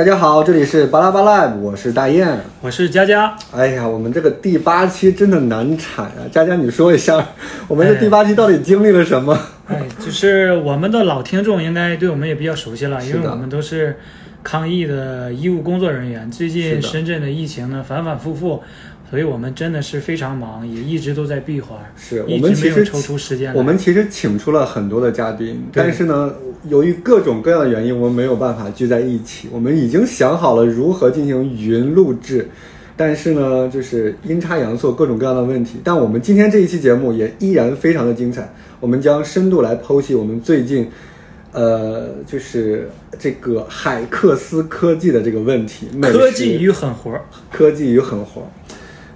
大家好，这里是巴拉巴拉，我是大雁。我是佳佳，哎呀，我们这个第八期真的难产啊！佳佳，你说一下，我们这第八期到底经历了什么？哎，就是我们的老听众应该对我们也比较熟悉了，因为我们都是抗疫的医务工作人员。最近深圳的疫情呢反反复复，所以我们真的是非常忙，也一直都在闭环，是我们其实抽出时间来。我们其实请出了很多的嘉宾，但是呢，由于各种各样的原因，我们没有办法聚在一起。我们已经想好了如何进行语音录制，但是呢，就是阴差阳错各种各样的问题。但我们今天这一期节目也依然非常的精彩，我们将深度来剖析我们最近。呃，就是这个海克斯科技的这个问题，科技与狠活儿，科技与狠活。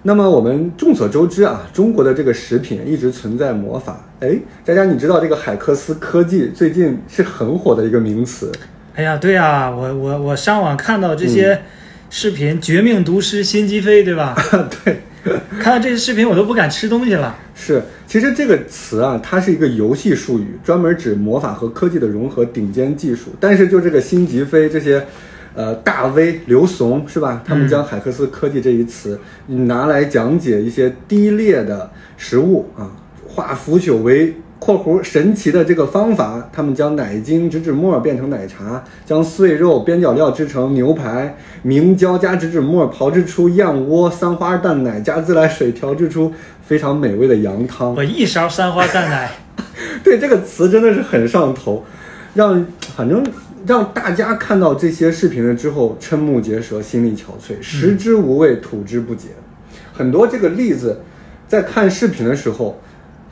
那么我们众所周知啊，中国的这个食品一直存在魔法。哎，佳佳，你知道这个海克斯科技最近是很火的一个名词？哎呀，对呀，我我我上网看到这些嗯视频，绝命毒师辛吉飞》，对吧？对，看到这些视频，我都不敢吃东西了。是，其实这个词啊，它是一个游戏术语，专门指魔法和科技的融合顶尖技术。但是就这个辛吉飞这些，呃，大 V 刘怂是吧？他们将海克斯科技这一词拿来讲解一些低劣的食物啊，化腐朽为。（括弧神奇的这个方法，他们将奶精、植脂末变成奶茶，将碎肉、边角料制成牛排，明胶加植脂末炮制出燕窝，三花淡奶加自来水调制出非常美味的羊汤。我一勺三花淡奶，对这个词真的是很上头，让反正让大家看到这些视频了之后瞠目结舌、心力憔悴，食之无味，吐之不竭。很多这个例子，在看视频的时候，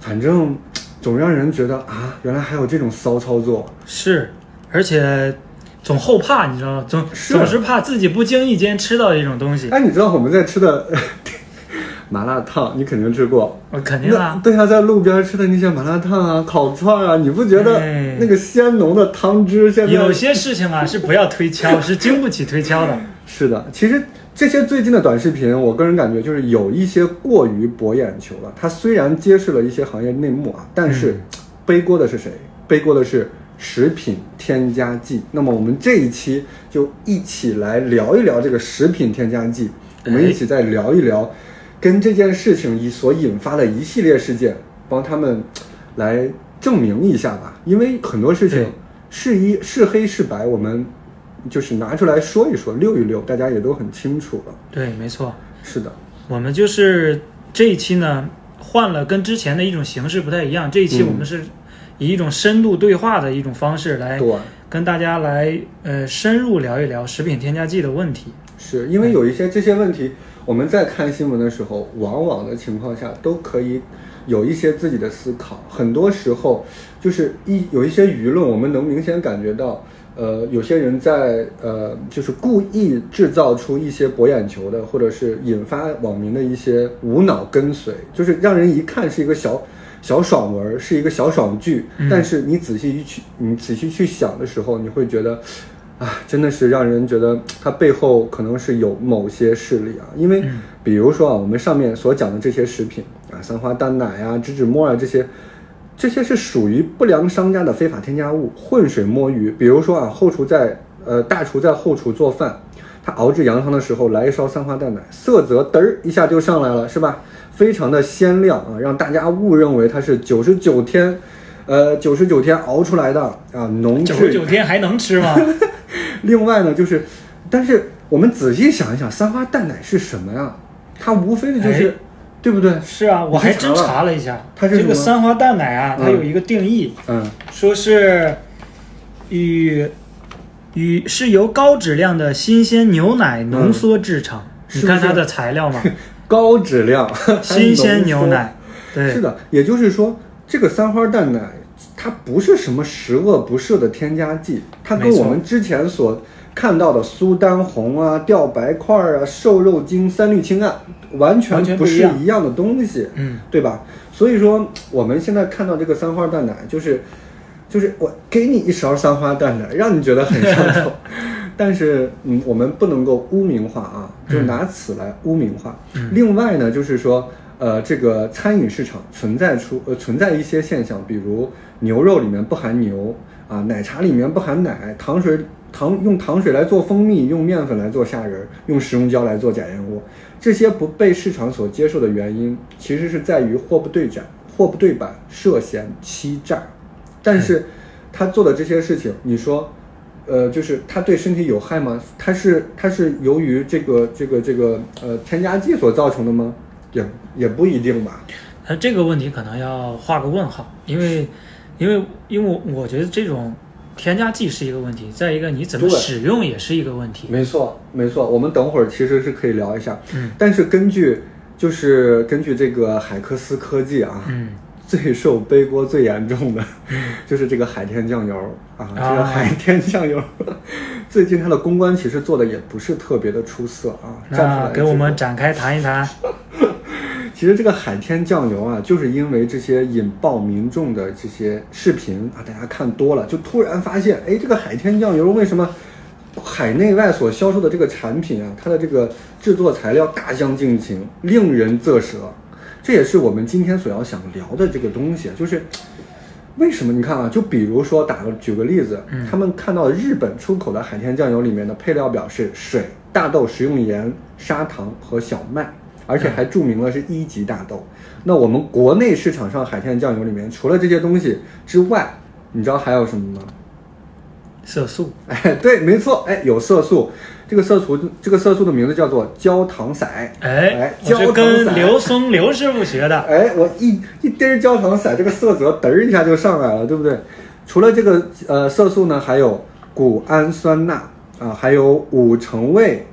反正总让人觉得啊，原来还有这种骚操作。是，而且总后怕，你知道吗？总是总是怕自己不经意间吃到这种东西。哎，你知道我们在吃的麻辣烫，你肯定吃过。我肯定那啊，对啊，在路边吃的那些麻辣烫啊、烤串啊，你不觉得哎那个鲜浓的汤汁现在有些事情啊是不要推敲，是经不起推敲的。是的，其实这些最近的短视频，我个人感觉就是有一些过于博眼球了。它虽然揭示了一些行业内幕啊，但是背锅的是谁？背锅的是食品添加剂。那么我们这一期就一起来聊一聊这个食品添加剂，我们一起再聊一聊跟这件事情以所引发的一系列事件，帮他们来证明一下吧。因为很多事情是一是黑是白，我们就是拿出来说一说，溜一溜，大家也都很清楚了。对，没错，是的，我们就是这一期呢换了跟之前的一种形式不太一样，这一期嗯我们是以一种深度对话的一种方式来对，跟大家来呃深入聊一聊食品添加剂的问题。是因为有一些这些问题，我们在看新闻的时候，往往的情况下都可以有一些自己的思考。很多时候，就是一有一些舆论，我们能明显感觉到，呃，有些人在呃，就是故意制造出一些博眼球的，或者是引发网民的一些无脑跟随，就是让人一看是一个小。小爽文是一个小爽剧，但是你仔细去你仔细去想的时候，你会觉得，啊，真的是让人觉得它背后可能是有某些势力啊。因为嗯比如说啊，我们上面所讲的这些食品啊，三花淡奶啊、植脂末啊这些，这些是属于不良商家的非法添加物，浑水摸鱼。比如说啊，后厨在呃大厨在后厨做饭，他熬制羊汤的时候来一勺三花淡奶，色泽嘚儿一下就上来了，是吧？非常的鲜亮啊，让大家误认为它是九十九天，呃九十九天熬出来的啊浓九十九天还能吃吗？另外呢，就是，但是我们仔细想一想，三花淡奶是什么呀？它无非的就是，哎对不对？是啊，我还真查了一下，它这个三花淡奶啊，它嗯。有一个定义，嗯，说是与与是由高质量的新鲜牛奶浓缩制成。你看它的材料嘛，高质量 新鲜牛奶，对，是的，也就是说，这个三花淡奶它不是什么十恶不赦的添加剂，它跟我们之前所看到的苏丹红啊、吊白块啊、瘦肉精、三氯氰胺完全不是一样的东西，嗯，对吧？所以说，我们现在看到这个三花淡奶，就是就是我给你一勺三花淡奶，让你觉得很上头。但是，嗯，我们不能够污名化啊，就拿此来污名化。另外呢，就是说，呃，这个餐饮市场存在出呃存在一些现象，比如牛肉里面不含牛啊，奶茶里面不含奶，糖水糖用糖水来做蜂蜜，用面粉来做虾仁，用食用胶来做假燕窝，这些不被市场所接受的原因，其实是在于货不对展、货不对版、涉嫌欺诈。但是他做的这些事情，你说，呃，就是他对身体有害吗？他是他是由于这个这个这个呃添加剂所造成的吗？也也不一定吧。那这个问题可能要画个问号，因为因为因为我我觉得这种添加剂是一个问题，再一个你怎么使用也是一个问题。没错，没错，我们等会儿其实是可以聊一下。嗯但是根据就是根据这个海克斯科技啊，嗯最受背锅最严重的就是这个海天酱油啊，这个啊海天酱油，最近它的公关其实做的也不是特别的出色啊。站出来那给我们展开谈一谈。其实这个海天酱油啊，就是因为这些引爆民众的这些视频啊，大家看多了，就突然发现，哎，这个海天酱油为什么海内外所销售的这个产品啊，它的这个制作材料大相径庭，令人啧舌。这也是我们今天所要想聊的这个东西，就是为什么？你看啊，就比如说打个举个例子，他们看到日本出口的海天酱油里面的配料表是水、大豆、食用盐、砂糖和小麦，而且还注明了是一级大豆。那我们国内市场上海天酱油里面，除了这些东西之外，你知道还有什么吗？色素，哎，对，没错，哎，有色素。这个色素，这个色素的名字叫做焦糖色。哎哎，我跟刘松刘师傅学的。哎，我一一滴焦糖色，这个色泽嘚儿一下就上来了，对不对？除了这个呃色素呢，还有谷氨酸钠啊，还有五成位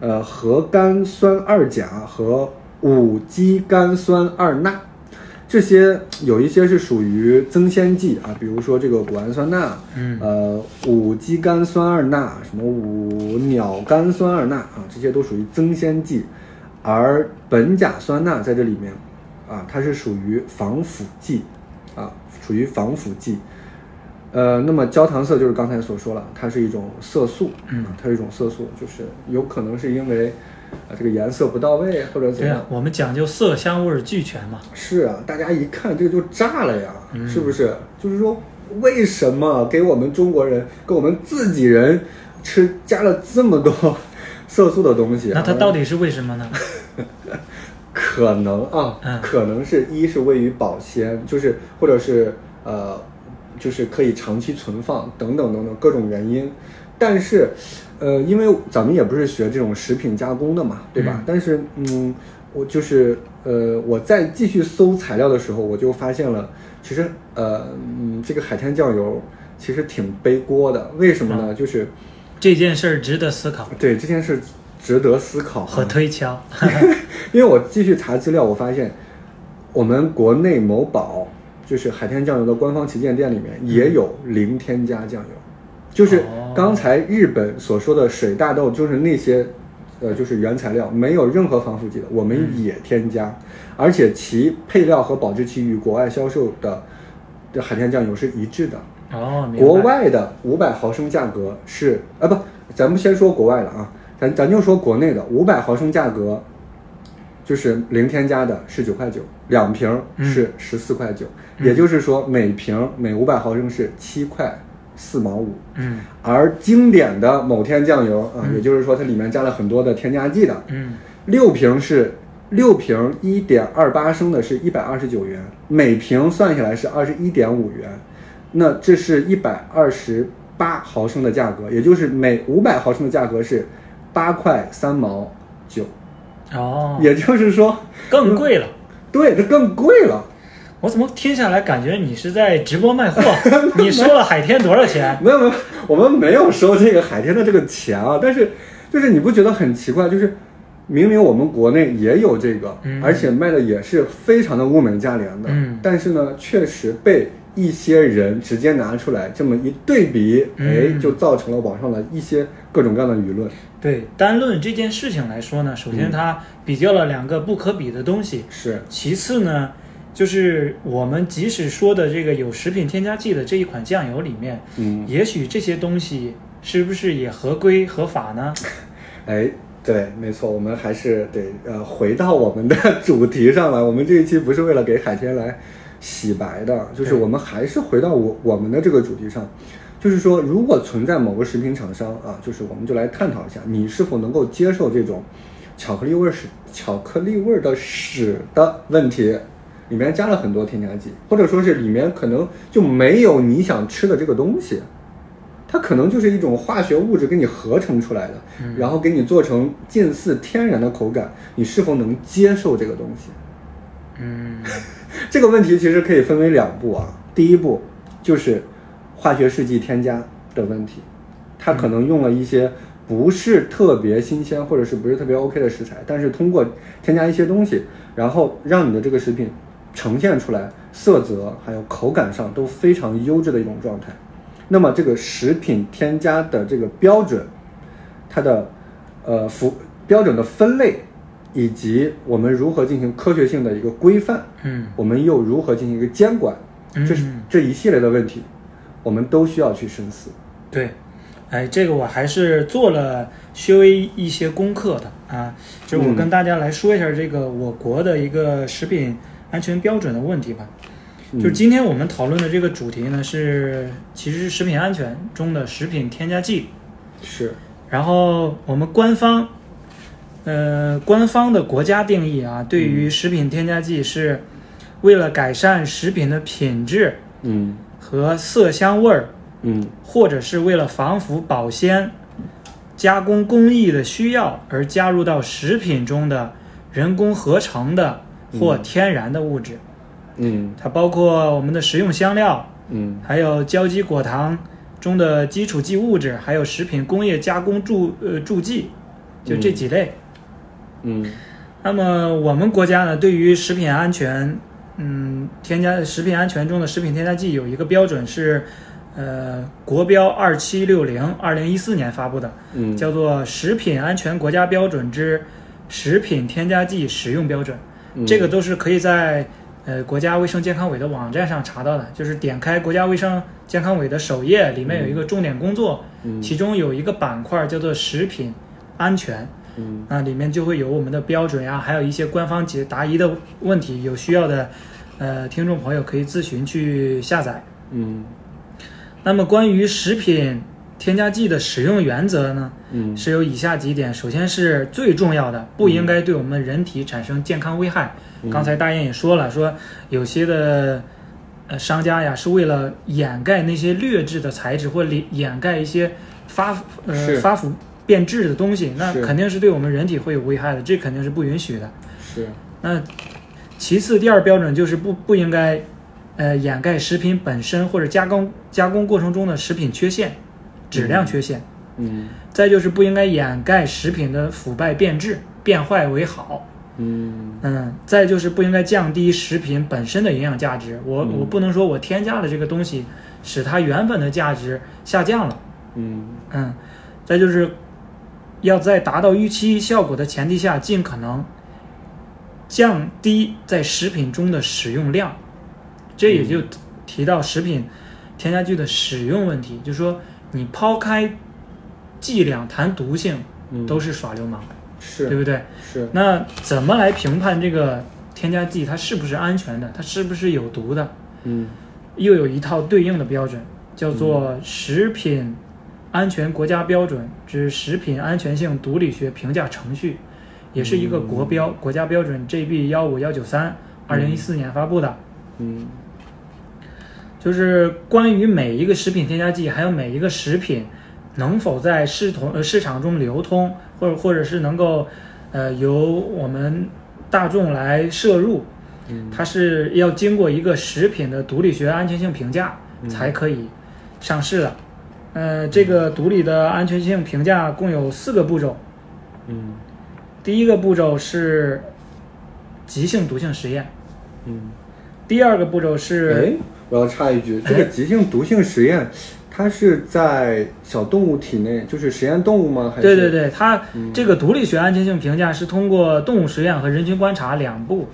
呃核苷酸二钾和五基苷酸二钠，这些有一些是属于增鲜剂啊，比如说这个谷氨酸钠，嗯呃五基苷酸二钠，什么五鸟苷酸二钠啊，这些都属于增鲜剂，而苯甲酸钠在这里面啊，它是属于防腐剂啊，属于防腐剂。呃，那么焦糖色就是刚才所说了，它是一种色素，嗯啊，它是一种色素，就是有可能是因为啊这个颜色不到位或者怎样啊，，我们讲究色香味儿俱全嘛。是啊，大家一看这个就炸了呀，嗯是不是？就是说，为什么给我们中国人、给我们自己人吃加了这么多 色素的东西、啊？那它到底是为什么呢？可能啊，嗯可能是一是位于保鲜，就是或者是呃，就是可以长期存放等等等等各种原因。但是，呃，因为咱们也不是学这种食品加工的嘛，对吧？嗯但是，嗯，我就是呃，我在继续搜材料的时候，我就发现了，其实呃，嗯，这个海天酱油其实挺背锅的。为什么呢？就是这件事儿值得思考对这件事值得思考啊和推敲。因为我继续查资料，我发现我们国内某宝就是海天酱油的官方旗舰店里面也有零添加酱油，就是哦。刚才日本所说的水大豆，就是那些呃就是原材料没有任何防腐剂的，我们也添加，而且其配料和保质期与国外销售的的海天酱油是一致的。国外的五百毫升价格是啊不，咱们先说国外的啊，咱咱就说国内的五百毫升价格，就是零添加的是九块九，两瓶是十四块九、也就是说每瓶每五百毫升是七块四毛五。嗯。而经典的某天酱油啊，也就是说它里面加了很多的添加剂的，嗯六瓶是六瓶一点二八升的是一百二十九元，每瓶算下来是二十一点五元，那这是一百二十八毫升的价格，也就是每五百毫升的价格是八块三毛九，哦，也就是说，更贵了。对，它更贵了。我怎么听下来感觉你是在直播卖货？你收了海天多少钱？没有没有，我们没有收这个海天的这个钱啊，但是就是你不觉得很奇怪？就是明明我们国内也有这个，嗯而且卖的也是非常的物美价廉的，嗯但是呢，确实被一些人直接拿出来这么一对比，哎，嗯就造成了网上的一些各种各样的舆论。对，单论这件事情来说呢，首先它比较了两个不可比的东西，是，其次呢，就是我们即使说的这个有食品添加剂的这一款酱油里面，嗯，也许这些东西是不是也合规合法呢？哎，对，没错，我们还是得呃回到我们的主题上来。我们这一期不是为了给海天来洗白的，就是我们还是回到我我们的这个主题上，就是说，如果存在某个食品厂商啊，就是我们就来探讨一下，你是否能够接受这种巧克力味儿屎、巧克力味儿的屎的问题，里面加了很多添加剂，或者说是里面可能就没有你想吃的这个东西。它可能就是一种化学物质给你合成出来的，然后给你做成近似天然的口感，你是否能接受这个东西？嗯 这个问题其实可以分为两步啊。第一步就是化学试剂添加的问题，它可能用了一些不是特别新鲜或者是不是特别 OK 的食材，但是通过添加一些东西，然后让你的这个食品呈现出来色泽还有口感上都非常优质的一种状态。那么这个食品添加的这个标准，它的呃符标准的分类，以及我们如何进行科学性的一个规范，嗯。我们又如何进行一个监管，这是嗯这一系列的问题，我们都需要去深思。对，哎，这个我还是做了稍微一些功课的啊，就是我嗯跟大家来说一下这个我国的一个食品安全标准的问题吧。就是今天我们讨论的这个主题呢，是其实是食品安全中的食品添加剂。是，然后我们官方，呃，官方的国家定义啊，对于食品添加剂是为了改善食品的品质嗯和色香味儿，嗯。或者是为了防腐保鲜、加工工艺的需要而加入到食品中的人工合成的或天然的物质。嗯。它包括我们的食用香料，嗯。还有胶基果糖中的基础剂物质，还有食品工业加工助呃助剂，就这几类。嗯。那么我们国家呢，对于食品安全，嗯，添加食品安全中的食品添加剂有一个标准是，呃，国标二七六零，二零一四年发布的，嗯，叫做《食品安全国家标准之食品添加剂使用标准》。嗯。这个都是可以在呃国家卫生健康委的网站上查到的，就是点开国家卫生健康委的首页，里面有一个重点工作，嗯。其中有一个板块叫做食品安全，嗯啊，里面就会有我们的标准呀，还有一些官方解答疑的问题，有需要的呃听众朋友可以咨询去下载。嗯那么关于食品添加剂的使用原则呢，嗯是有以下几点。首先是最重要的，不应该对我们人体产生健康危害。刚才大雁也说了，说有些的呃商家呀是为了掩盖那些劣质的材质或掩掩盖一些发呃发腐变质的东西，那肯定是对我们人体会有危害的，这肯定是不允许的。是那其次，第二标准就是不不应该，呃，掩盖食品本身或者加工加工过程中的食品缺陷、质量缺陷。嗯再就是不应该掩盖食品的腐败变质、变坏为好。嗯嗯，再就是不应该降低食品本身的营养价值。我、嗯我不能说我添加了这个东西，使它原本的价值下降了。嗯嗯，再就是要在达到预期效果的前提下，尽可能降低在食品中的使用量。这也就提到食品添加剂的使用问题，就是说你抛开剂量谈毒性，嗯都是耍流氓，是对不对？是那怎么来评判这个添加剂它是不是安全的，它是不是有毒的？嗯又有一套对应的标准，叫做《食品安全国家标准之食品安全性毒理学评价程序》，也是一个国标，国家标准 GB 幺五幺九三，二零一四年发布的。嗯就是关于每一个食品添加剂，还有每一个食品能否在市同呃市场中流通，或者或者是能够呃由我们大众来摄入，嗯它是要经过一个食品的毒理学安全性评价嗯才可以上市的。呃，这个毒理的安全性评价共有四个步骤，嗯第一个步骤是急性毒性实验，嗯，第二个步骤是哎，我要插一句，这个急性毒性实验，它是在小动物体内，就是实验动物吗？还是对对对，它嗯这个毒理学安全性评价是通过动物实验和人群观察两步，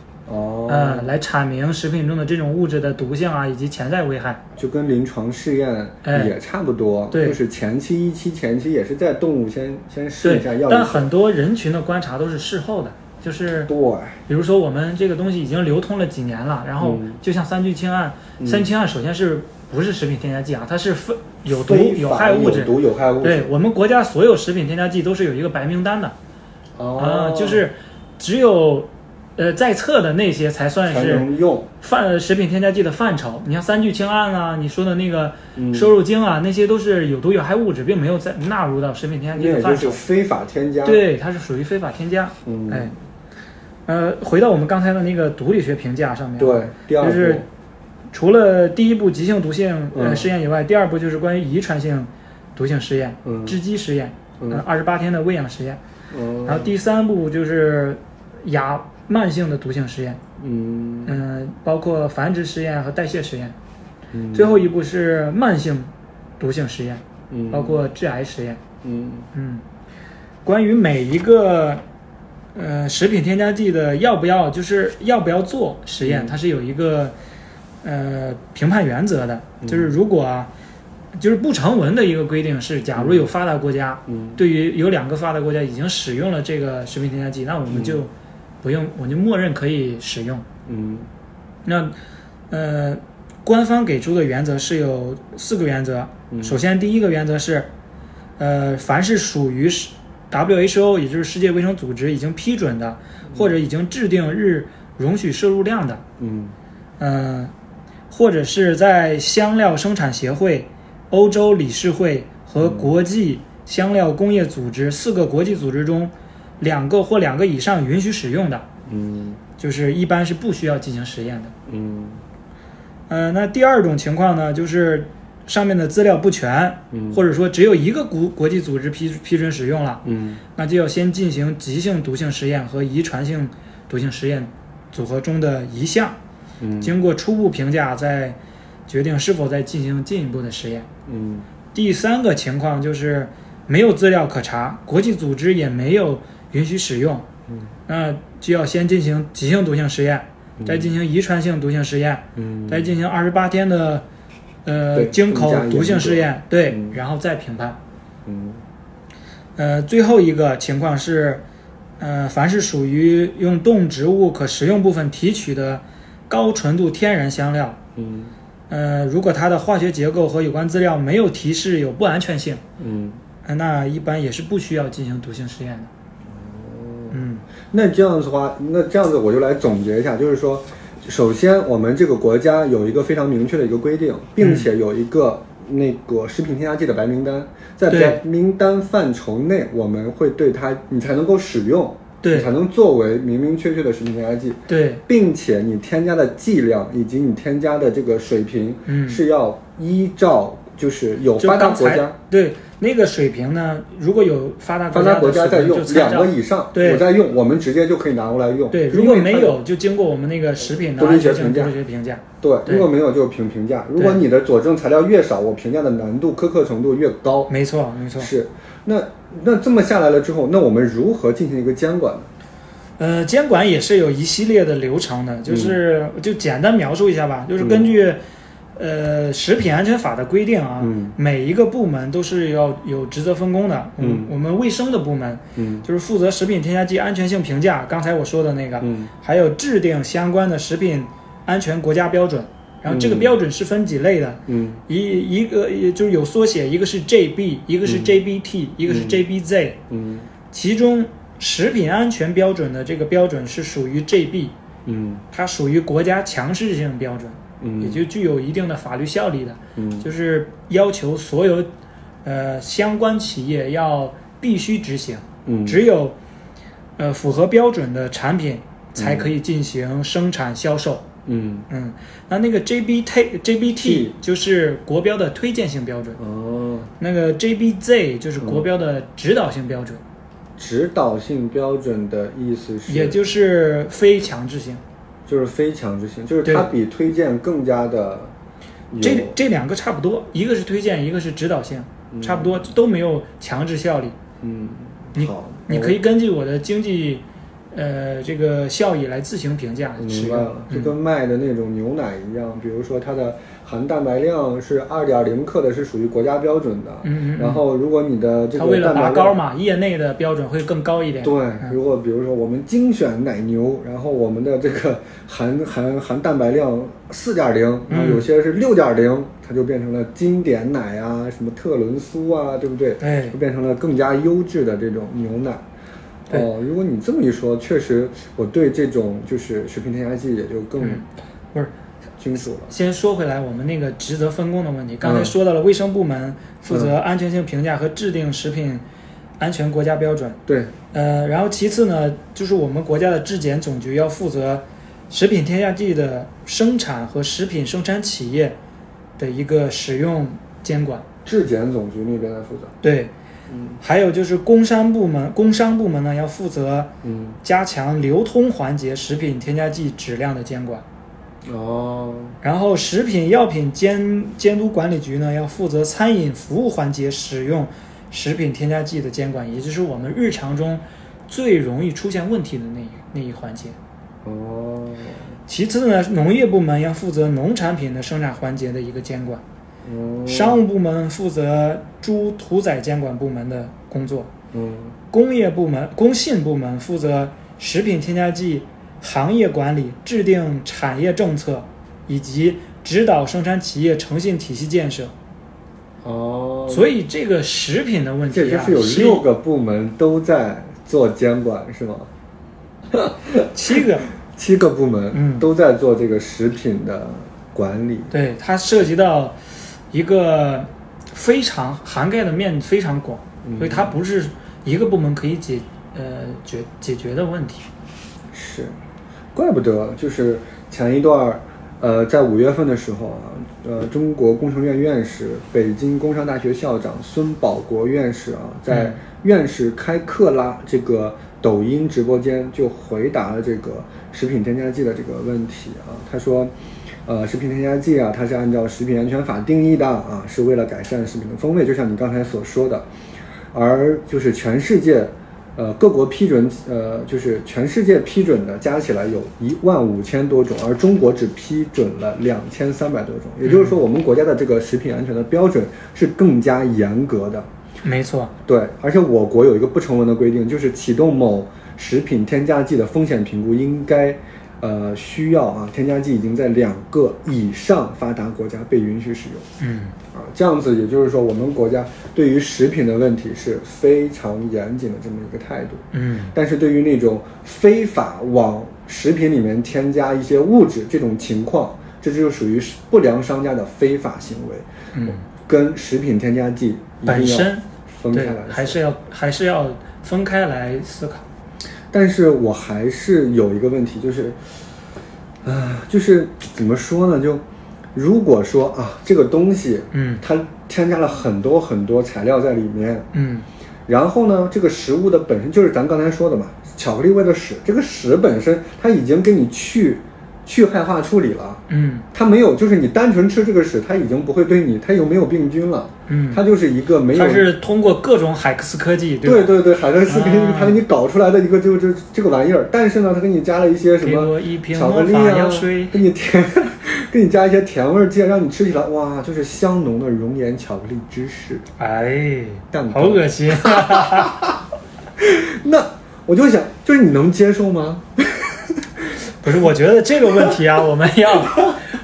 哦，呃，来阐明食品中的这种物质的毒性啊，以及潜在危害。就跟临床试验哎也差不多，对就是前期一期前期也是在动物先先试一下药，但很多人群的观察都是事后的，就是对，比如说我们这个东西已经流通了几年了，然后嗯就像三聚氰胺，嗯三聚氰胺首先是不是食品添加剂啊？它是非有毒有害物质有。毒有害物质，对我们国家所有食品添加剂都是有一个白名单的啊、哦，就是只有呃在册的那些才算是能用，范食品添加剂的范畴。你像三聚氰胺啊，你说的那个嗯。瘦肉精啊，那些都是有毒有害物质，并没有在纳入到食品添加那就是剂的范畴。非法添加，，对，它是属于非法添加。嗯，哎，呃，回到我们刚才的那个毒理学评价上面，，对，第二步，就是除了第一步急性毒性试验以外，第二步就是关于遗传性毒性实验，嗯。致畸实验，嗯。呃，二十八天的喂养实验。嗯，然后第三步就是亚慢性的毒性实验，嗯。嗯、包括繁殖实验和代谢实验。嗯，最后一步是慢性毒性实验，嗯，包括致癌实验。嗯。嗯，关于每一个呃食品添加剂的要不要，就是要不要做实验，嗯。它是有一个呃评判原则的，嗯。就是如果啊，就是不成文的一个规定是，假如有发达国家，嗯。对于有两个发达国家已经使用了这个食品添加剂，那我们就不用，我就默认可以使用。嗯那呃，官方给出的原则是有四个原则。嗯首先，第一个原则是，呃，凡是属于是 WHO，也就是世界卫生组织已经批准的，或者已经制定日容许摄入量的，嗯呃、或者是在香料生产协会、欧洲理事会和国际香料工业组织四个国际组织中，两个或两个以上允许使用的，嗯。就是一般是不需要进行实验的。嗯。呃，那第二种情况呢，就是上面的资料不全，嗯。或者说只有一个国国际组织批批准使用了，嗯。那就要先进行急性毒性实验和遗传性毒性实验组合中的一项，嗯。经过初步评价，再决定是否再进行进一步的实验。嗯。第三个情况就是没有资料可查，国际组织也没有允许使用，嗯。那就要先进行急性毒性实验，再进行遗传性毒性实验，嗯，再进行二十八天的呃经口毒性试验，对，嗯。然后再评判。嗯。呃，最后一个情况是，呃，凡是属于用动植物可食用部分提取的高纯度天然香料，嗯。呃，如果它的化学结构和有关资料没有提示有不安全性，嗯。呃那一般也是不需要进行毒性实验的。嗯。那这样子的话，那这样子我就来总结一下，就是说，首先我们这个国家有一个非常明确的一个规定，并且有一个那个食品添加剂的白名单，在白名单范畴内，我们会对它，你才能够使用，对。才能作为明明确确的食品添加剂，对，并且你添加的剂量以及你添加的这个水平，嗯。是要依照就是有发达国家。对那个水平呢，如果有发达发达国家在用两个以上，对我在用，我们直接就可以拿过来用。对，如果没有就经过我们那个食品的安全性毒学评价理学评价。对，如果没有就评评价。如果你的佐证材料越少，我评价的难度、苛刻程度越高。没错，没错。是，那那这么下来了之后，那我们如何进行一个监管呢？呃，监管也是有一系列的流程的，就是、就简单描述一下吧，就是根据、呃食品安全法的规定啊，嗯每一个部门都是要有职责分工的。嗯我们卫生的部门嗯就是负责食品添加剂安全性评价，刚才我说的那个，嗯还有制定相关的食品安全国家标准。然后这个嗯标准是分几类的，嗯一一个就是有缩写，一个是 JB，一个是 JBT，、一个是 JBZ。嗯其中食品安全标准的这个标准是属于 JB，嗯它属于国家强制性标准，也嗯。就具有一定的法律效力的，嗯。就是要求所有呃相关企业要必须执行，嗯，只有呃符合标准的产品才可以进行生产销售。嗯。嗯，那那个 JBT JBT 就是国标的推荐性标准，哦，那个 JBZ 就是国标的指导性标准，指导性标准的意思是，也就是非强制性。就是非强制性，就是它比推荐更加的这这两个差不多，一个是推荐，一个是指导性，差不多都没有强制效力。嗯你，你可以根据我的经济呃这个效益来自行评价明白了，。就嗯跟卖的那种牛奶一样，比如说它的含蛋白量是二点零克的，是属于国家标准的。嗯嗯嗯然后如果你的这个它为了个蛋白量拔高嘛，业内的标准会更高一点。对，嗯如果比如说我们精选奶牛，然后我们的这个含含含蛋白量四点零，然后有些是六点零，它就变成了经典奶啊，什么特仑苏啊，对不对？对就变成了更加优质的这种牛奶。对哦，如果你这么一说，确实我对这种就是食品添加剂也就更嗯不是，清楚了。先说回来，我们那个职责分工的问题。刚才嗯说到了卫生部门负责安全性评价和制定食品安全国家标准，对，呃，然后其次呢，就是我们国家的质检总局要负责食品添加剂的生产和食品生产企业的一个使用监管。质检总局那边来负责。对，嗯。还有就是工商部门，工商部门呢要负责嗯，加强流通环节食品添加剂质量的监管。哦，然后，食品药品监监督管理局呢，要负责餐饮服务环节使用食品添加剂的监管，也就是我们日常中最容易出现问题的那一那一环节。哦，其次呢，农业部门要负责农产品的生产环节的一个监管，嗯，商务部门负责猪屠宰监管部门的工作，嗯工业部门、工信部门负责食品添加剂行业管理、制定产业政策，以及指导生产企业诚信体系建设。哦，所以这个食品的问题啊，这就是有六个部门都在做监管，是吗？七个，七个部门嗯都在做这个食品的管理。对它涉及到一个非常涵盖的面非常广，嗯所以它不是一个部门可以解呃决解决的问题。是，怪不得就是前一段儿，呃，在五月份的时候啊，呃，中国工程院院士、北京工商大学校长孙保国院士啊，在嗯院士开课啦这个抖音直播间就回答了这个食品添加剂的这个问题啊，他说。呃，食品添加剂啊，它是按照食品安全法定义的啊，是为了改善食品的风味，就像你刚才所说的。而就是全世界，呃，各国批准，呃，就是全世界批准的加起来有一万五千多种，而中国只批准了两千三百多种。也就是说，我们国家的这个食品安全的标准是更加严格的。没错，对，而且我国有一个不成文的规定，就是启动某食品添加剂的风险评估，应该，呃，需要啊，添加剂已经在两个以上发达国家被允许使用。嗯，啊，这样子也就是说，我们国家对于食品的问题是非常严谨的这么一个态度。嗯，但是对于那种非法往食品里面添加一些物质这种情况，这就属于不良商家的非法行为。嗯，跟食品添加剂本身分开来还是要还是要分开来思考。但是我还是有一个问题，就是，啊、就是怎么说呢？就如果说啊，这个东西，嗯它添加了很多很多材料在里面，嗯然后呢，这个食物的本身就是咱刚才说的嘛，巧克力味的屎，这个屎本身它已经给你去去害化处理了，嗯它没有，就是你单纯吃这个屎，它已经不会对你，它又没有病菌了，嗯，它就是一个没有它是通过各种海克斯科技，吧？对对对，海克斯科技啊它给你搞出来的一个就就这个玩意儿，但是呢，它给你加了一些什么巧克力啊，给你甜，给你加一些甜味剂，让你吃起来哇，就是香浓的熔岩巧克力芝士哎。好恶心。那我就想，就是你能接受吗？不是，我觉得这个问题啊，我们要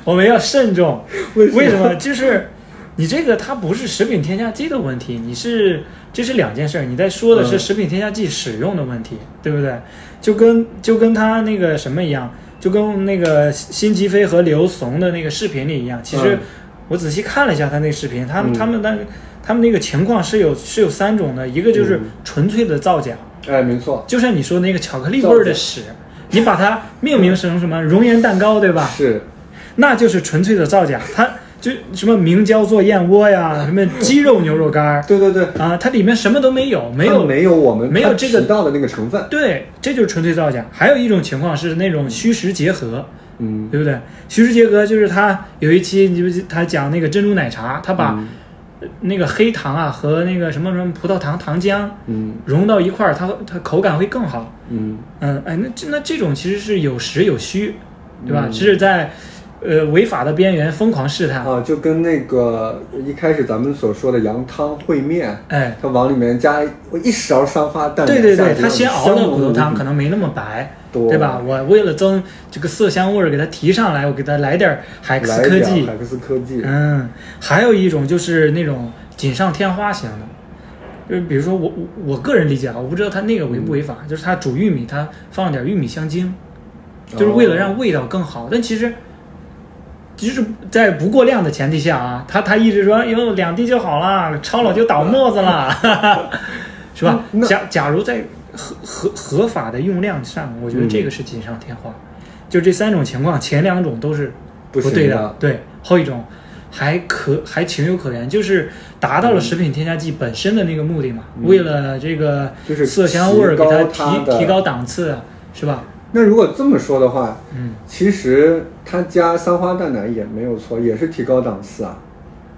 我们要慎重。为什么为什么？就是你这个它不是食品添加剂的问题，你是这是两件事儿。你在说的是嗯食品添加剂使用的问题，对不对？就跟就跟他那个什么一样，就跟那个辛吉飞和刘怂的那个视频里一样。其实嗯我仔细看了一下他那视频，他们、嗯他们那他们那个情况是有是有三种的，一个就是嗯纯粹的造假。哎，没错，就像你说那个巧克力味儿的屎，你把它命名成什么熔岩蛋糕，对吧？是那就是纯粹的造假。它就什么明胶做燕窝呀，什么鸡肉牛肉干儿对对对，啊，它里面什么都没有，没有没有我们没有这个提到的那个成分。对，这就是纯粹造假。还有一种情况是那种虚实结合，嗯对不对？虚实结合就是他有一期，你不他讲那个珍珠奶茶，他把、嗯那个黑糖啊和那个什么什么葡萄糖糖浆嗯融到一块儿，它它口感会更好。嗯嗯，哎，那这那这种其实是有实有虚，对吧？嗯是在呃违法的边缘疯狂试探。啊，就跟那个一开始咱们所说的羊汤烩面，哎，它往里面加一勺三花蛋对对对，下去它先熬的骨头汤可能能没那么白，对吧？我为了增这个色香味儿，给它提上来，我给它来点儿海克斯科技。海克斯科技，嗯，还有一种就是那种锦上添花型的，就是比如说我我我个人理解啊，我不知道它那个违不违法，就是它煮玉米，它放了点玉米香精，就是为了让味道更好。但其实，就是在不过量的前提下啊，他他一直说哟两滴就好了，超了就倒沫子了，是吧？假假如在合合合法的用量上，我觉得这个是锦上添花。就这三种情况，前两种都是不对的，对，后一种还可还情有可原，就是达到了食品添加剂本身的那个目的嘛，为了这个就是色香味儿给它提提高档次，是吧？那如果这么说的话，嗯，其实它加三花淡奶也没有错，也是提高档次啊。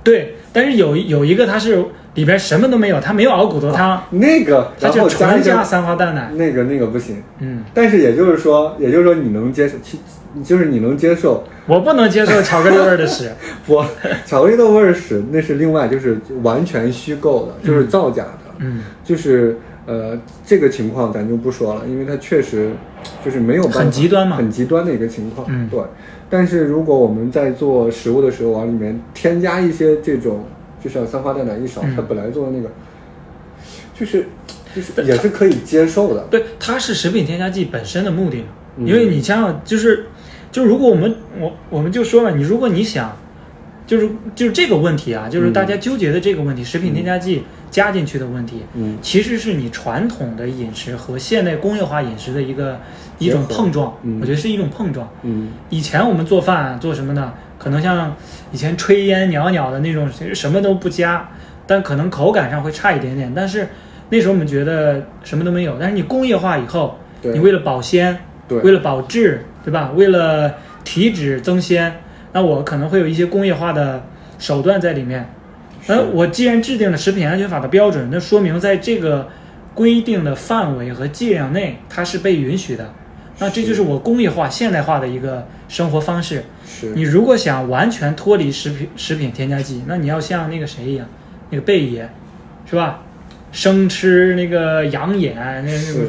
对，但是有有一个它是里边什么都没有，它没有熬骨头汤，那个，它就纯加三花淡奶。那个那个不行。嗯，但是也就是说，也就是说你能接受，其就是你能接受，我不能接受巧克力味儿的屎。不，巧克力豆味儿屎那是另外，就是完全虚构的，就是造假的，嗯，就是呃这个情况咱就不说了，因为它确实就是没有办法很极端嘛很极端的一个情况，嗯对。但是如果我们在做食物的时候往里面添加一些这种，就像三花淡奶一勺，嗯它本来做的那个，就是就是也是可以接受的，对，它是食品添加剂本身的目的。嗯因为你想想，就是就如果我们我我们就说嘛，你如果你想，就是就是这个问题啊，就是大家纠结的这个问题，食品添加剂加进去的问题，嗯其实是你传统的饮食和现代工业化饮食的一个一种碰撞，嗯我觉得是一种碰撞。嗯以前我们做饭做什么呢？可能像以前炊烟袅袅的那种，其实什么都不加，但可能口感上会差一点点。但是那时候我们觉得什么都没有。但是你工业化以后，你为了保鲜，对为了保质，对吧？为了体脂增鲜，那我可能会有一些工业化的手段在里面。是那我既然制定了食品安全法的标准，那说明在这个规定的范围和剂量内，它是被允许的。那这就是我工业化、现代化的一个生活方式。是你如果想完全脱离食品食品添加剂，那你要像那个谁一样，那个贝爷，是吧？生吃那个羊眼，那那个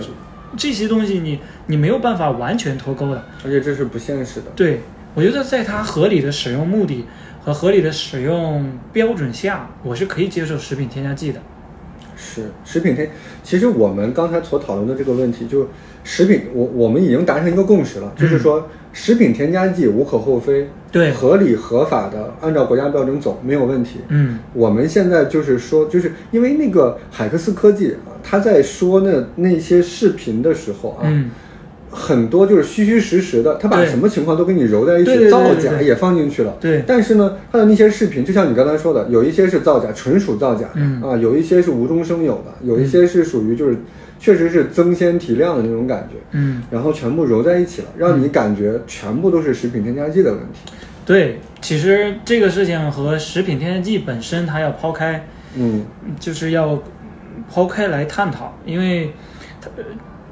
这些东西你你没有办法完全脱钩的。而且这是不现实的。对我觉得在它合理的使用目的和合理的使用标准下，我是可以接受食品添加剂的。是食品添，其实我们刚才所讨论的这个问题，就食品，我我们已经达成一个共识了，就是说食品添加剂无可厚非，对合理合法的按照国家标准走没有问题。嗯我们现在就是说，就是因为那个海克斯科技啊，他在说那那些视频的时候啊，嗯，很多就是虚虚实实的，他把什么情况都给你揉在一起，造假也放进去了。对。但是呢，他的那些视频，就像你刚才说的，有一些是造假，纯属造假的、嗯。啊，有一些是无中生有的，有一些是属于就是确实是增鲜提亮的那种感觉，嗯，然后全部揉在一起了，让你感觉全部都是食品添加剂的问题。对，其实这个事情和食品添加剂本身，它要抛开，嗯。就是要抛开来探讨，因为它呃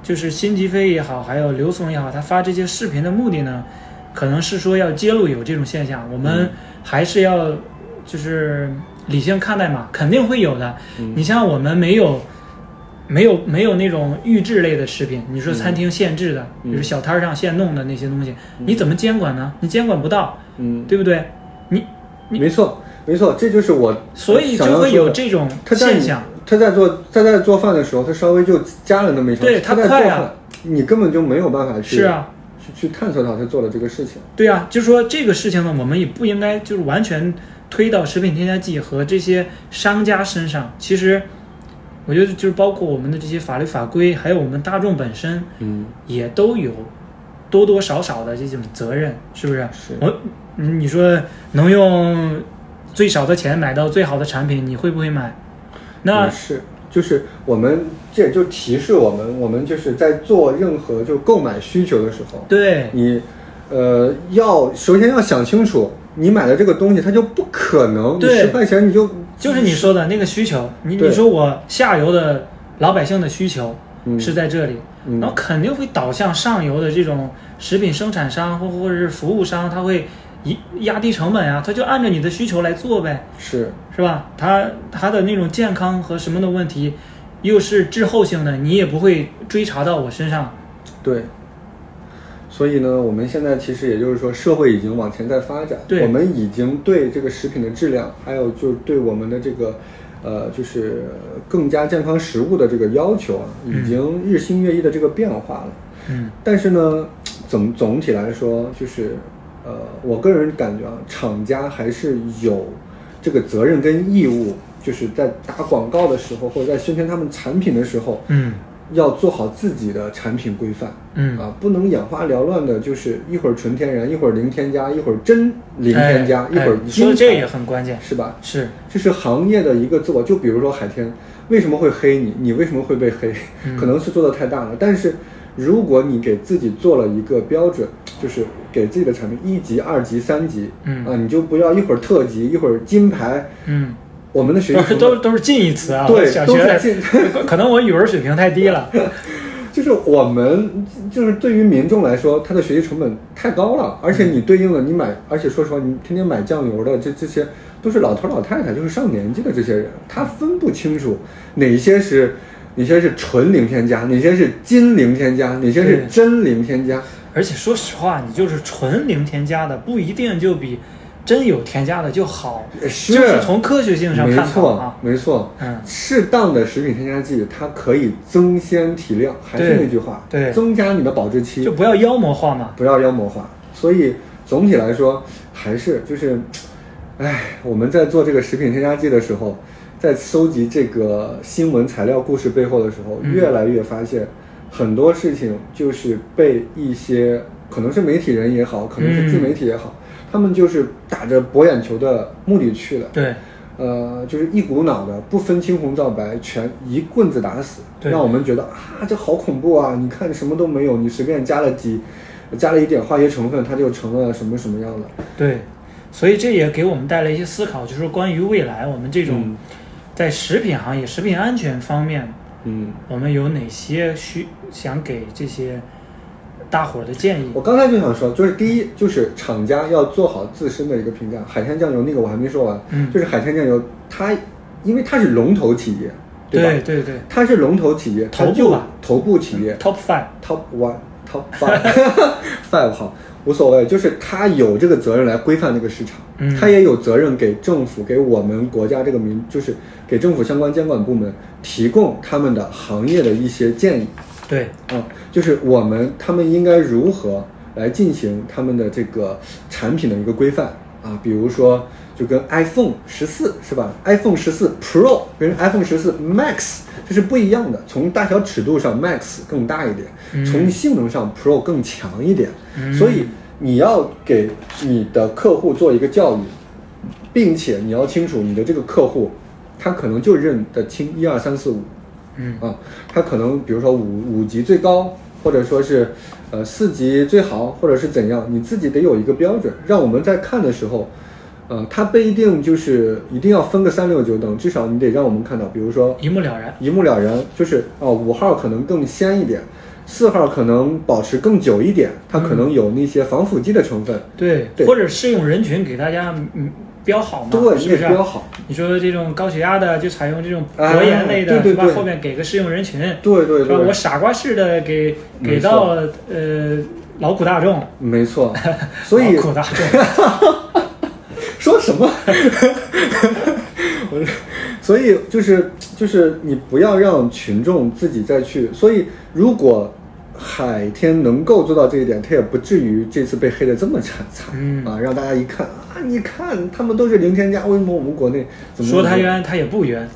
就是辛吉飞也好，还有刘松也好，他发这些视频的目的呢，可能是说要揭露有这种现象，我们还是要就是理性看待嘛，肯定会有的。你像我们没有。没有没有那种预制类的食品，你说餐厅现制的，嗯比如小摊儿上现弄的那些东西，你怎么监管呢？你监管不到，嗯，对不对？你你没错没错，这就是我所以就会有这种现象。他在做他在做饭的时候，他稍微就加了那么一勺，对他他快啊在做饭，你根本就没有办法去是啊，去去探索到他做的这个事情。对啊，就是说这个事情呢，我们也不应该就是完全推到食品添加剂和这些商家身上。其实，我觉得就是包括我们的这些法律法规，还有我们大众本身，嗯，也都有多多少少的这种责任，是不是？是我，你说能用最少的钱买到最好的产品，你会不会买？那也是，就是我们这也就提示我们，我们就是在做任何就购买需求的时候，对你呃要首先要想清楚，你买的这个东西它就不可能，你对十块钱你就就是你说的那个需求，你你说我下游的老百姓的需求嗯是在这里，嗯然后肯定会导向上游的这种食品生产商或或者是服务商，他会一压低成本呀，他就按照你的需求来做呗，是是吧？他他的那种健康和什么的问题，又是滞后性的，你也不会追查到我身上。对。所以呢，我们现在其实也就是说，社会已经往前在发展，对我们已经对这个食品的质量，还有就是对我们的这个，呃，就是更加健康食物的这个要求啊，已经日新月异的这个变化了。嗯但是呢，总总体来说，就是呃，我个人感觉啊，厂家还是有这个责任跟义务，就是在打广告的时候，或者在宣传他们产品的时候，嗯要做好自己的产品规范。嗯啊，不能眼花缭乱的，就是一会儿纯天然，一会儿零添加，一会儿真零添加，哎一会儿哎你说的金牌这也很关键，是吧？是这是行业的一个自我。就比如说海天，为什么会黑你？你为什么会被黑？嗯可能是做的太大了。但是如果你给自己做了一个标准，就是给自己的产品一级、二级、三级，嗯啊，你就不要一会儿特级，一会儿金牌。嗯，我们的学习都都是近义词啊。对小都是学近可能我语文水平太低了。就是我们就是对于民众来说，他的学习成本太高了，而且你对应的你买，而且说实话，你天天买酱油的这这些都是老头老太太，就是上年纪的这些人，他分不清楚哪些是哪些是纯零添加，哪些是金零添加，哪些是真零添加。而且说实话，你就是纯零添加的，不一定就比真有添加的就好。是就是从科学性上没探讨错啊。没错，嗯适当的食品添加剂，它可以增鲜提亮，还是那句话，对增加你的保质期，就不要妖魔化嘛。不要妖魔化。所以总体来说，还是就是，哎，我们在做这个食品添加剂的时候，在收集这个新闻材料故事背后的时候，嗯越来越发现很多事情就是被一些可能是媒体人也好，可能是自媒体也好，他们就是打着博眼球的目的去了。对，呃，就是一股脑的不分青红皂白，全一棍子打死，对让我们觉得啊，这好恐怖啊！你看什么都没有，你随便加了几，加了一点化学成分，它就成了什么什么样的。对，所以这也给我们带来一些思考，就是关于未来我们这种嗯在食品行业、食品安全方面，嗯，我们有哪些需想给这些大伙儿的建议我？刚才就想说，就是第一，就是厂家要做好自身的一个评价。海天酱油那个我还没说完，嗯就是海天酱油，它因为它是龙头企业，对吧？对对对它是龙头企业，头部吧头部企业，，Top Five，Top One、Top Five、Five 好，无所谓，就是他有这个责任来规范这个市场，嗯。他也有责任给政府、给我们国家这个民，就是给政府相关监管部门提供他们的行业的一些建议。对，啊，就是我们他们应该如何来进行他们的这个产品的一个规范。啊，比如说就跟 iPhone 十四是吧？iPhone 十四 Pro 跟 iPhone 十四 Max 这是不一样的，从大小尺度上 Max 更大一点，嗯。从性能上 Pro 更强一点，嗯。所以你要给你的客户做一个教育，并且你要清楚你的这个客户，他可能就认得清一二三四五，嗯。啊，他可能比如说五五级最高，或者说是呃四级最好，或者是怎样，你自己得有一个标准，让我们在看的时候，呃，它不一定就是一定要分个三六九等，至少你得让我们看到，比如说一目了然。一目了然，就是哦五号可能更鲜一点，四号可能保持更久一点，它可能有那些防腐剂的成分，对，对或者适用人群给大家嗯标好嘛，对，你是标好。你说这种高血压的就采用这种哎薄盐类的？对对对后面给个适用人群，对对？对我，傻瓜式的给给到呃劳苦大众，没错。所以劳苦大众，说什么？我所以就是就是你不要让群众自己再去。所以如果海天能够做到这一点，他也不至于这次被黑的这么惨惨、嗯啊！让大家一看啊，你看他们都是零添加，为什么我们国内怎么说他冤他也不冤，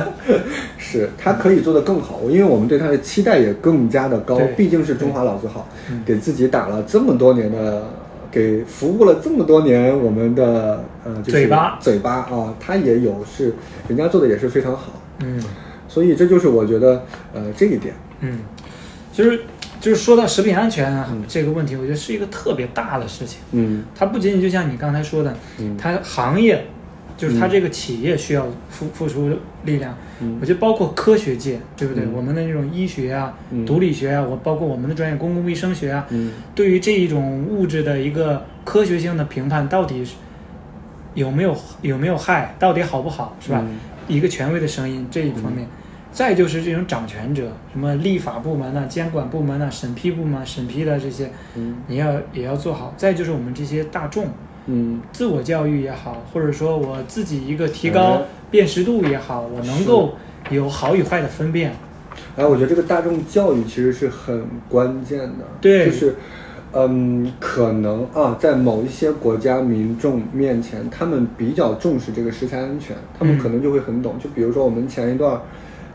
是他可以做得更好，因为我们对他的期待也更加的高，毕竟是中华老字号嗯，给自己打了这么多年的，给服务了这么多年我们的呃就是嘴巴。嘴巴啊，他也有是人家做的也是非常好，嗯。所以这就是我觉得呃这一点，嗯，其实就是说到食品安全啊、嗯。这个问题，我觉得是一个特别大的事情。嗯。它不仅仅就像你刚才说的，嗯。它行业就是它这个企业需要付付出力量。嗯我觉得包括科学界，对不对？嗯我们的那种医学啊、嗯毒理学啊，我包括我们的专业公共卫生学啊，嗯对于这一种物质的一个科学性的评判，到底是有没有有没有害，到底好不好，是吧？嗯一个权威的声音这一方面。再就是这种掌权者，什么立法部门呐、监管部门呐、审批部门、审批的这些，嗯你要也要做好。再就是我们这些大众，嗯。自我教育也好，或者说我自己一个提高哎。辨识度也好，我能够有好与坏的分辨。哎，我觉得这个大众教育其实是很关键的，对。就是，嗯，可能啊，在某一些国家民众面前，他们比较重视这个食材安全，他们嗯可能就会很懂。就比如说我们前一段儿，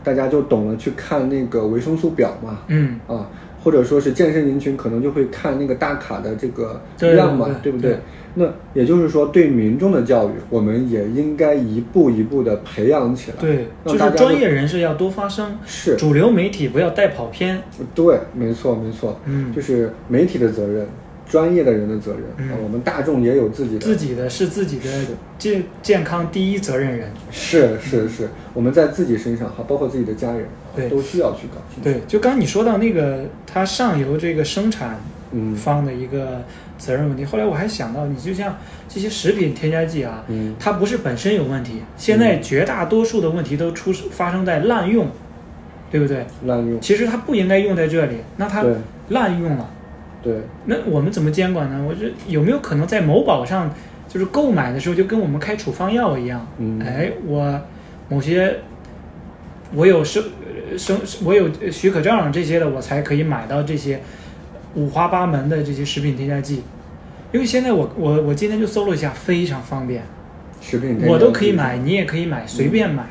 大家就懂了去看那个维生素表嘛，嗯，啊，或者说是健身人群可能就会看那个大卡的这个对量嘛，对对不对？那也就是说，对民众的教育，我们也应该一步一步的培养起来。对，就是专业人士要多发声，是主流媒体不要带跑偏。对，没错，没错，嗯就是媒体的责任，专业的人的责任，我们大众也有自己的自己的是自己的健健康第一责任人。是是是，我们在自己身上哈，包括自己的家人，啊对。都需要去搞清楚。对，就刚你说到那个它上游这个生产嗯。方的一个责任问题，后来我还想到，你就像这些食品添加剂啊，嗯。它不是本身有问题，现在绝大多数的问题都出发生在滥用，对不对？滥用，其实它不应该用在这里，那它滥用了，对，那我们怎么监管呢？我觉得有没有可能在某宝上，就是购买的时候就跟我们开处方药一样，嗯。哎，我某些我有生呃生我有许可证这些的，我才可以买到这些五花八门的这些食品添加剂。因为现在我我我今天就搜了一下，非常方便，食品我都可以买，你也可以买，随便买，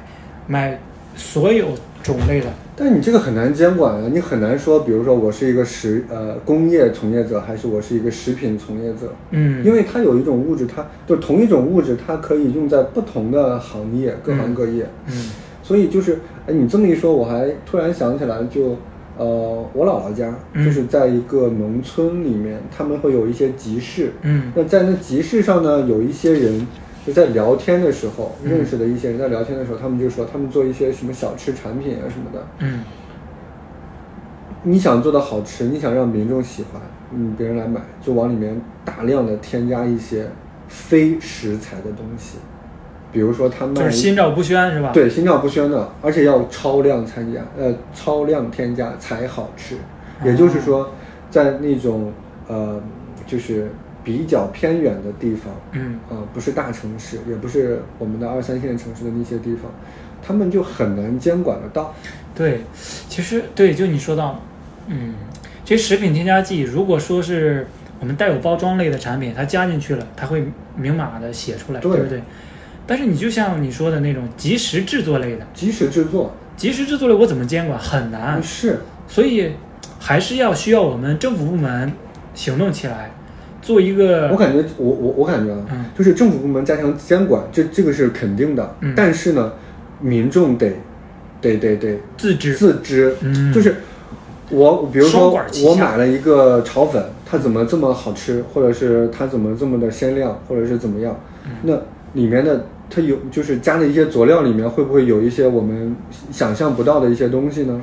买所有种类的。但你这个很难监管啊，你很难说，比如说我是一个食呃工业从业者，还是我是一个食品从业者，嗯，因为它有一种物质，它就同一种物质，它可以用在不同的行业，各行各业。嗯所以就是，哎，你这么一说，我还突然想起来就，呃，我姥姥家嗯。就是在一个农村里面，他们会有一些集市。嗯。那在那集市上呢，有一些人就在聊天的时候，嗯。认识的一些人在聊天的时候，他们就说他们做一些什么小吃产品啊什么的。嗯。你想做的好吃，你想让民众喜欢，嗯，别人来买，就往里面大量的添加一些非食材的东西，比如说他卖就是心照不宣是吧？，对，心照不宣的，而且要超量参加，呃，超量添加才好吃。也就是说，在那种呃，就是比较偏远的地方，嗯啊、不是大城市，也不是我们的二三线城市的那些地方，他们就很难监管得到。对，其实对，就你说到，嗯，这些食品添加剂，如果说是我们带有包装类的产品，它加进去了，它会明码的写出来，对不对？但是你就像你说的那种即时制作类的，即时制作。即时制作类我怎么监管？很难，是，所以还是要需要我们政府部门行动起来，做一个我感觉我我我感觉啊，嗯。就是政府部门加强监管，这这个是肯定的。嗯。但是呢，民众得得得得自知。自知，嗯。就是我比如双说管齐下。我买了一个炒粉，它怎么这么好吃，或者是它怎么这么的鲜亮，或者是怎么样，嗯。那里面的它有就是加的一些佐料里面会不会有一些我们想象不到的一些东西呢？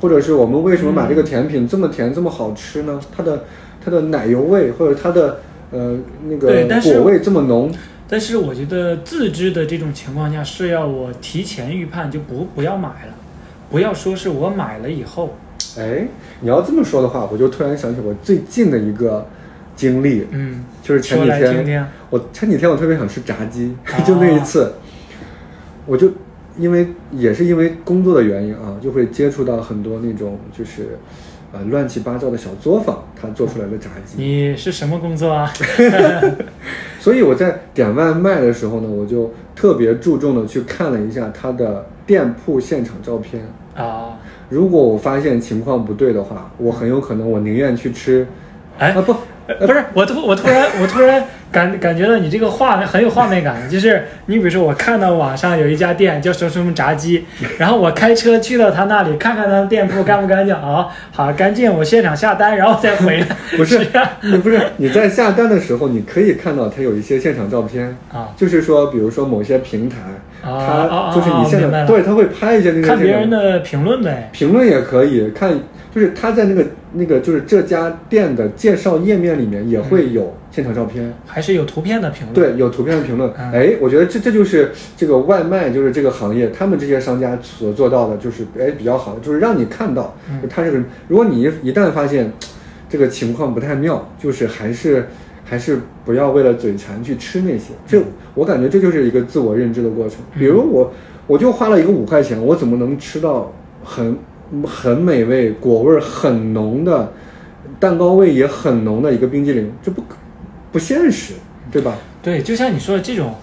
或者是我们为什么买这个甜品这么甜这么好吃呢？它的它的奶油味或者它的呃那个果味这么浓，但是我觉得自制的这种情况下是要我提前预判，就不不要买了，不要说是我买了以后，哎，你要这么说的话，我就突然想起我最近的一个经历，嗯，就是前几天，听听。我前几天我特别想吃炸鸡，啊 就那一次，我就因为也是因为工作的原因啊，就会接触到很多那种就是呃乱七八糟的小作坊，他做出来的炸鸡。你是什么工作啊？所以我在点外卖的时候呢，我就特别注重的去看了一下他的店铺现场照片。啊，如果我发现情况不对的话，我很有可能我宁愿去吃，哎啊不，呃 不是，我突我突然我突然感感觉到你这个画面很有画面感，就是你比如说我看到网上有一家店叫什么什么炸鸡，然后我开车去到他那里看看他的店铺干不干净啊，好干净，我现场下单，然后再回来。不是你不是你在下单的时候，你可以看到他有一些现场照片，啊就是说，比如说某些平台，啊啊它就是你现在对，他会拍一些那个看别人的评论呗。评论也可以看，就是他在那个那个就是这家店的介绍页面里面也会有现场照片。还是有图片的评论。对，有图片的评论，嗯。哎，我觉得这这就是这个外卖，就是这个行业，他们这些商家所做到的，就是哎比较好的，就是让你看到，他这个，如果你一一旦发现这个情况不太妙，就是还是还是不要为了嘴馋去吃那些，这我感觉这就是一个自我认知的过程。比如我我就花了一个五块钱，我怎么能吃到很很美味、果味很浓的蛋糕味也很浓的一个冰激凌？这不可不现实，对吧？对，就像你说的这种，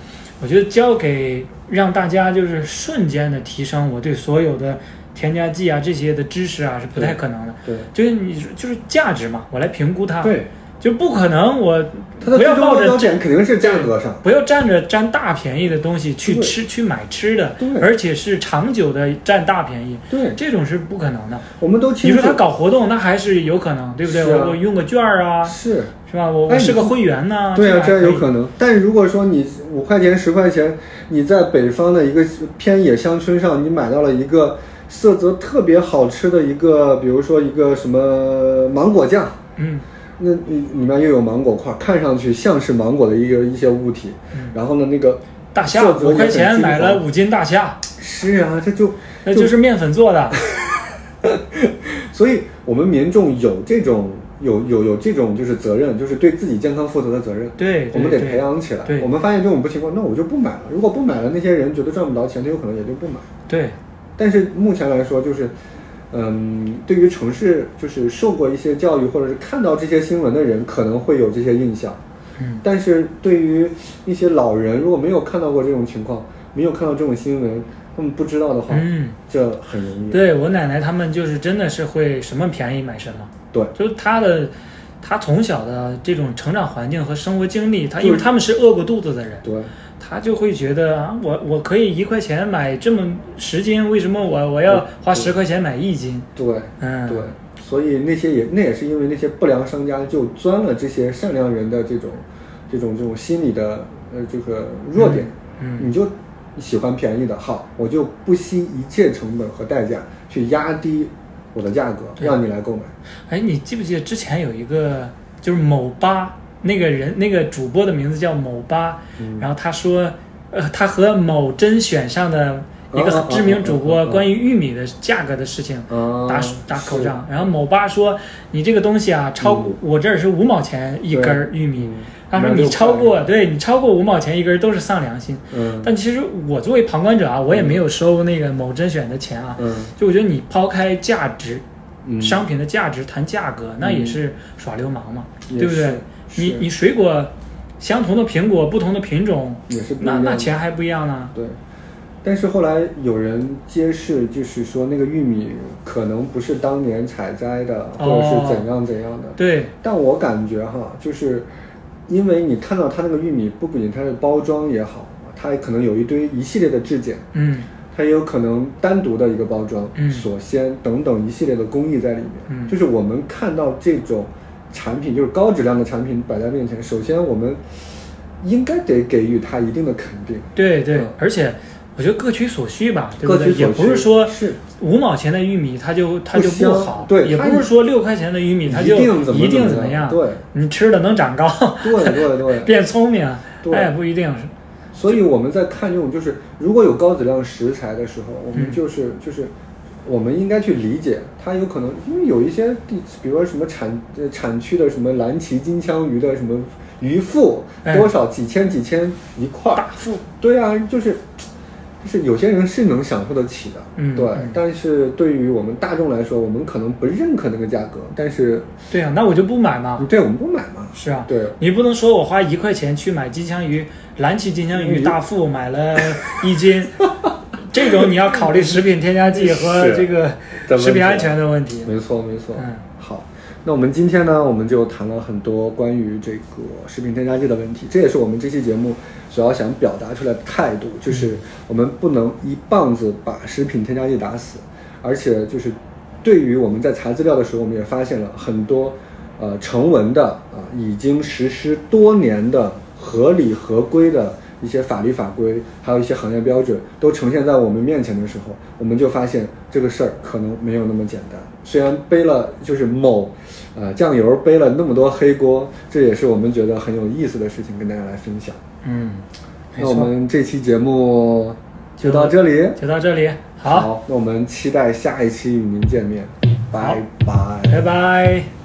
我觉得交给让大家就是瞬间的提升我对所有的添加剂啊这些的知识啊是不太可能的。对就是你就是价值嘛，我来评估它。，对，就不可能我不要抱着肯定是价格上。不要占着占大便宜的东西去吃去买吃的对，而且是长久的占大便宜，对，这种是不可能的。我们都清楚。你说他搞活动，那还是有可能，对不对？啊我我用个券儿啊，是，是吧？我是个会员呐、对啊，这样有可能。但如果说你五块钱、十块钱，你在北方的一个偏野乡村上，你买到了一个色泽特别好吃的一个，比如说一个什么芒果酱，嗯那里里面又有芒果块，看上去像是芒果的一个一些物体。嗯，然后呢，那个大虾五块钱买了五斤大虾，是啊，这就那就是面粉做的。所以我们民众有这种有有有这种就是责任，就是对自己健康负责的责任。对，我们得培养起来。对我们发现这种不情况，那我就不买了。如果不买了，那些人觉得赚不着钱，他有可能也就不买。对，但是目前来说，就是，嗯，对于城市就是受过一些教育或者是看到这些新闻的人，可能会有这些印象。嗯，但是对于一些老人，如果没有看到过这种情况，没有看到这种新闻，他们不知道的话，嗯，这很容易。对我奶奶他们就是真的是会什么便宜买什么，对就是她的。他从小的这种成长环境和生活经历，他因为他们是饿过肚子的人，对她就会觉得啊，我我可以一块钱买这么十斤，为什么我我要花十块钱买一斤？对嗯，对，所以那些也那也是因为那些不良商家就钻了这些善良人的这种这种这种心理的呃这个弱点，嗯你就喜欢便宜的，好，我就不惜一切成本和代价去压低我的价格，让你来购买。哎，你记不记得之前有一个就是某八那个人那个主播的名字叫某八，嗯。然后他说，呃，他和某甄选上的一个知名主播关于玉米的价格的事情啊打打口仗，然后某八说你这个东西啊超嗯。我这儿是五毛钱一根儿玉米。嗯，他说你超过对你超过五毛钱一根儿都是丧良心。嗯。但其实我作为旁观者啊，我也没有收那个某甄选的钱啊，嗯。就我觉得你抛开价值，嗯。商品的价值谈价格，那也是耍流氓嘛，也对不对你你水果相同的苹果，不同的品种，也是不一样那钱还不一样呢。对，但是后来有人揭示，就是说那个玉米可能不是当年采摘的，或者哦是怎样怎样的。对，但我感觉哈，就是因为你看到它那个玉米，不仅它的包装也好，它可能有一堆一系列的质检，嗯它也有可能单独的一个包装、嗯锁鲜等等一系列的工艺在里面。嗯就是我们看到这种产品，就是高质量的产品摆在面前，首先我们应该得给予它一定的肯定。对对嗯，而且我觉得各取所需吧，对不对？也不是说是五毛钱的玉米它就它就不好，对也不是说六块钱的玉米它就一定怎么样，对你吃的能长高，对对对。变聪明，对那也不一定是。所以我们在看这种，就是如果有高质量食材的时候，我们嗯就是、就是，我们应该去理解它有可能，因为有一些地，比如说什么产呃产区的什么蓝鳍金枪鱼的什么鱼腹，哎多少几千几千一块儿，大腹，对啊，就是就是有些人是能享受得起的，对，嗯对但是对于我们大众来说，我们可能不认可那个价格，但是对啊，那我就不买嘛。对我们不买嘛，是啊，对。你不能说我花一块钱去买金枪鱼、蓝鳍金枪鱼嗯大腹买了一斤，这种你要考虑食品添加剂和 这个食品安全的问题。没错，没错。嗯好，那我们今天呢，我们就谈了很多关于这个食品添加剂的问题，这也是我们这期节目主要想表达出来的态度，就是我们不能一棒子把食品添加剂打死，而且就是对于我们在查资料的时候，我们也发现了很多呃成文的啊、已经实施多年的合理合规的一些法律法规，还有一些行业标准，都呈现在我们面前的时候，我们就发现这个事儿可能没有那么简单。虽然背了就是某呃酱油背了那么多黑锅，这也是我们觉得很有意思的事情，跟大家来分享。嗯，那我，们这期节目就到这里，就到这里，好，那我们期待下一期与您见面，拜拜。拜拜。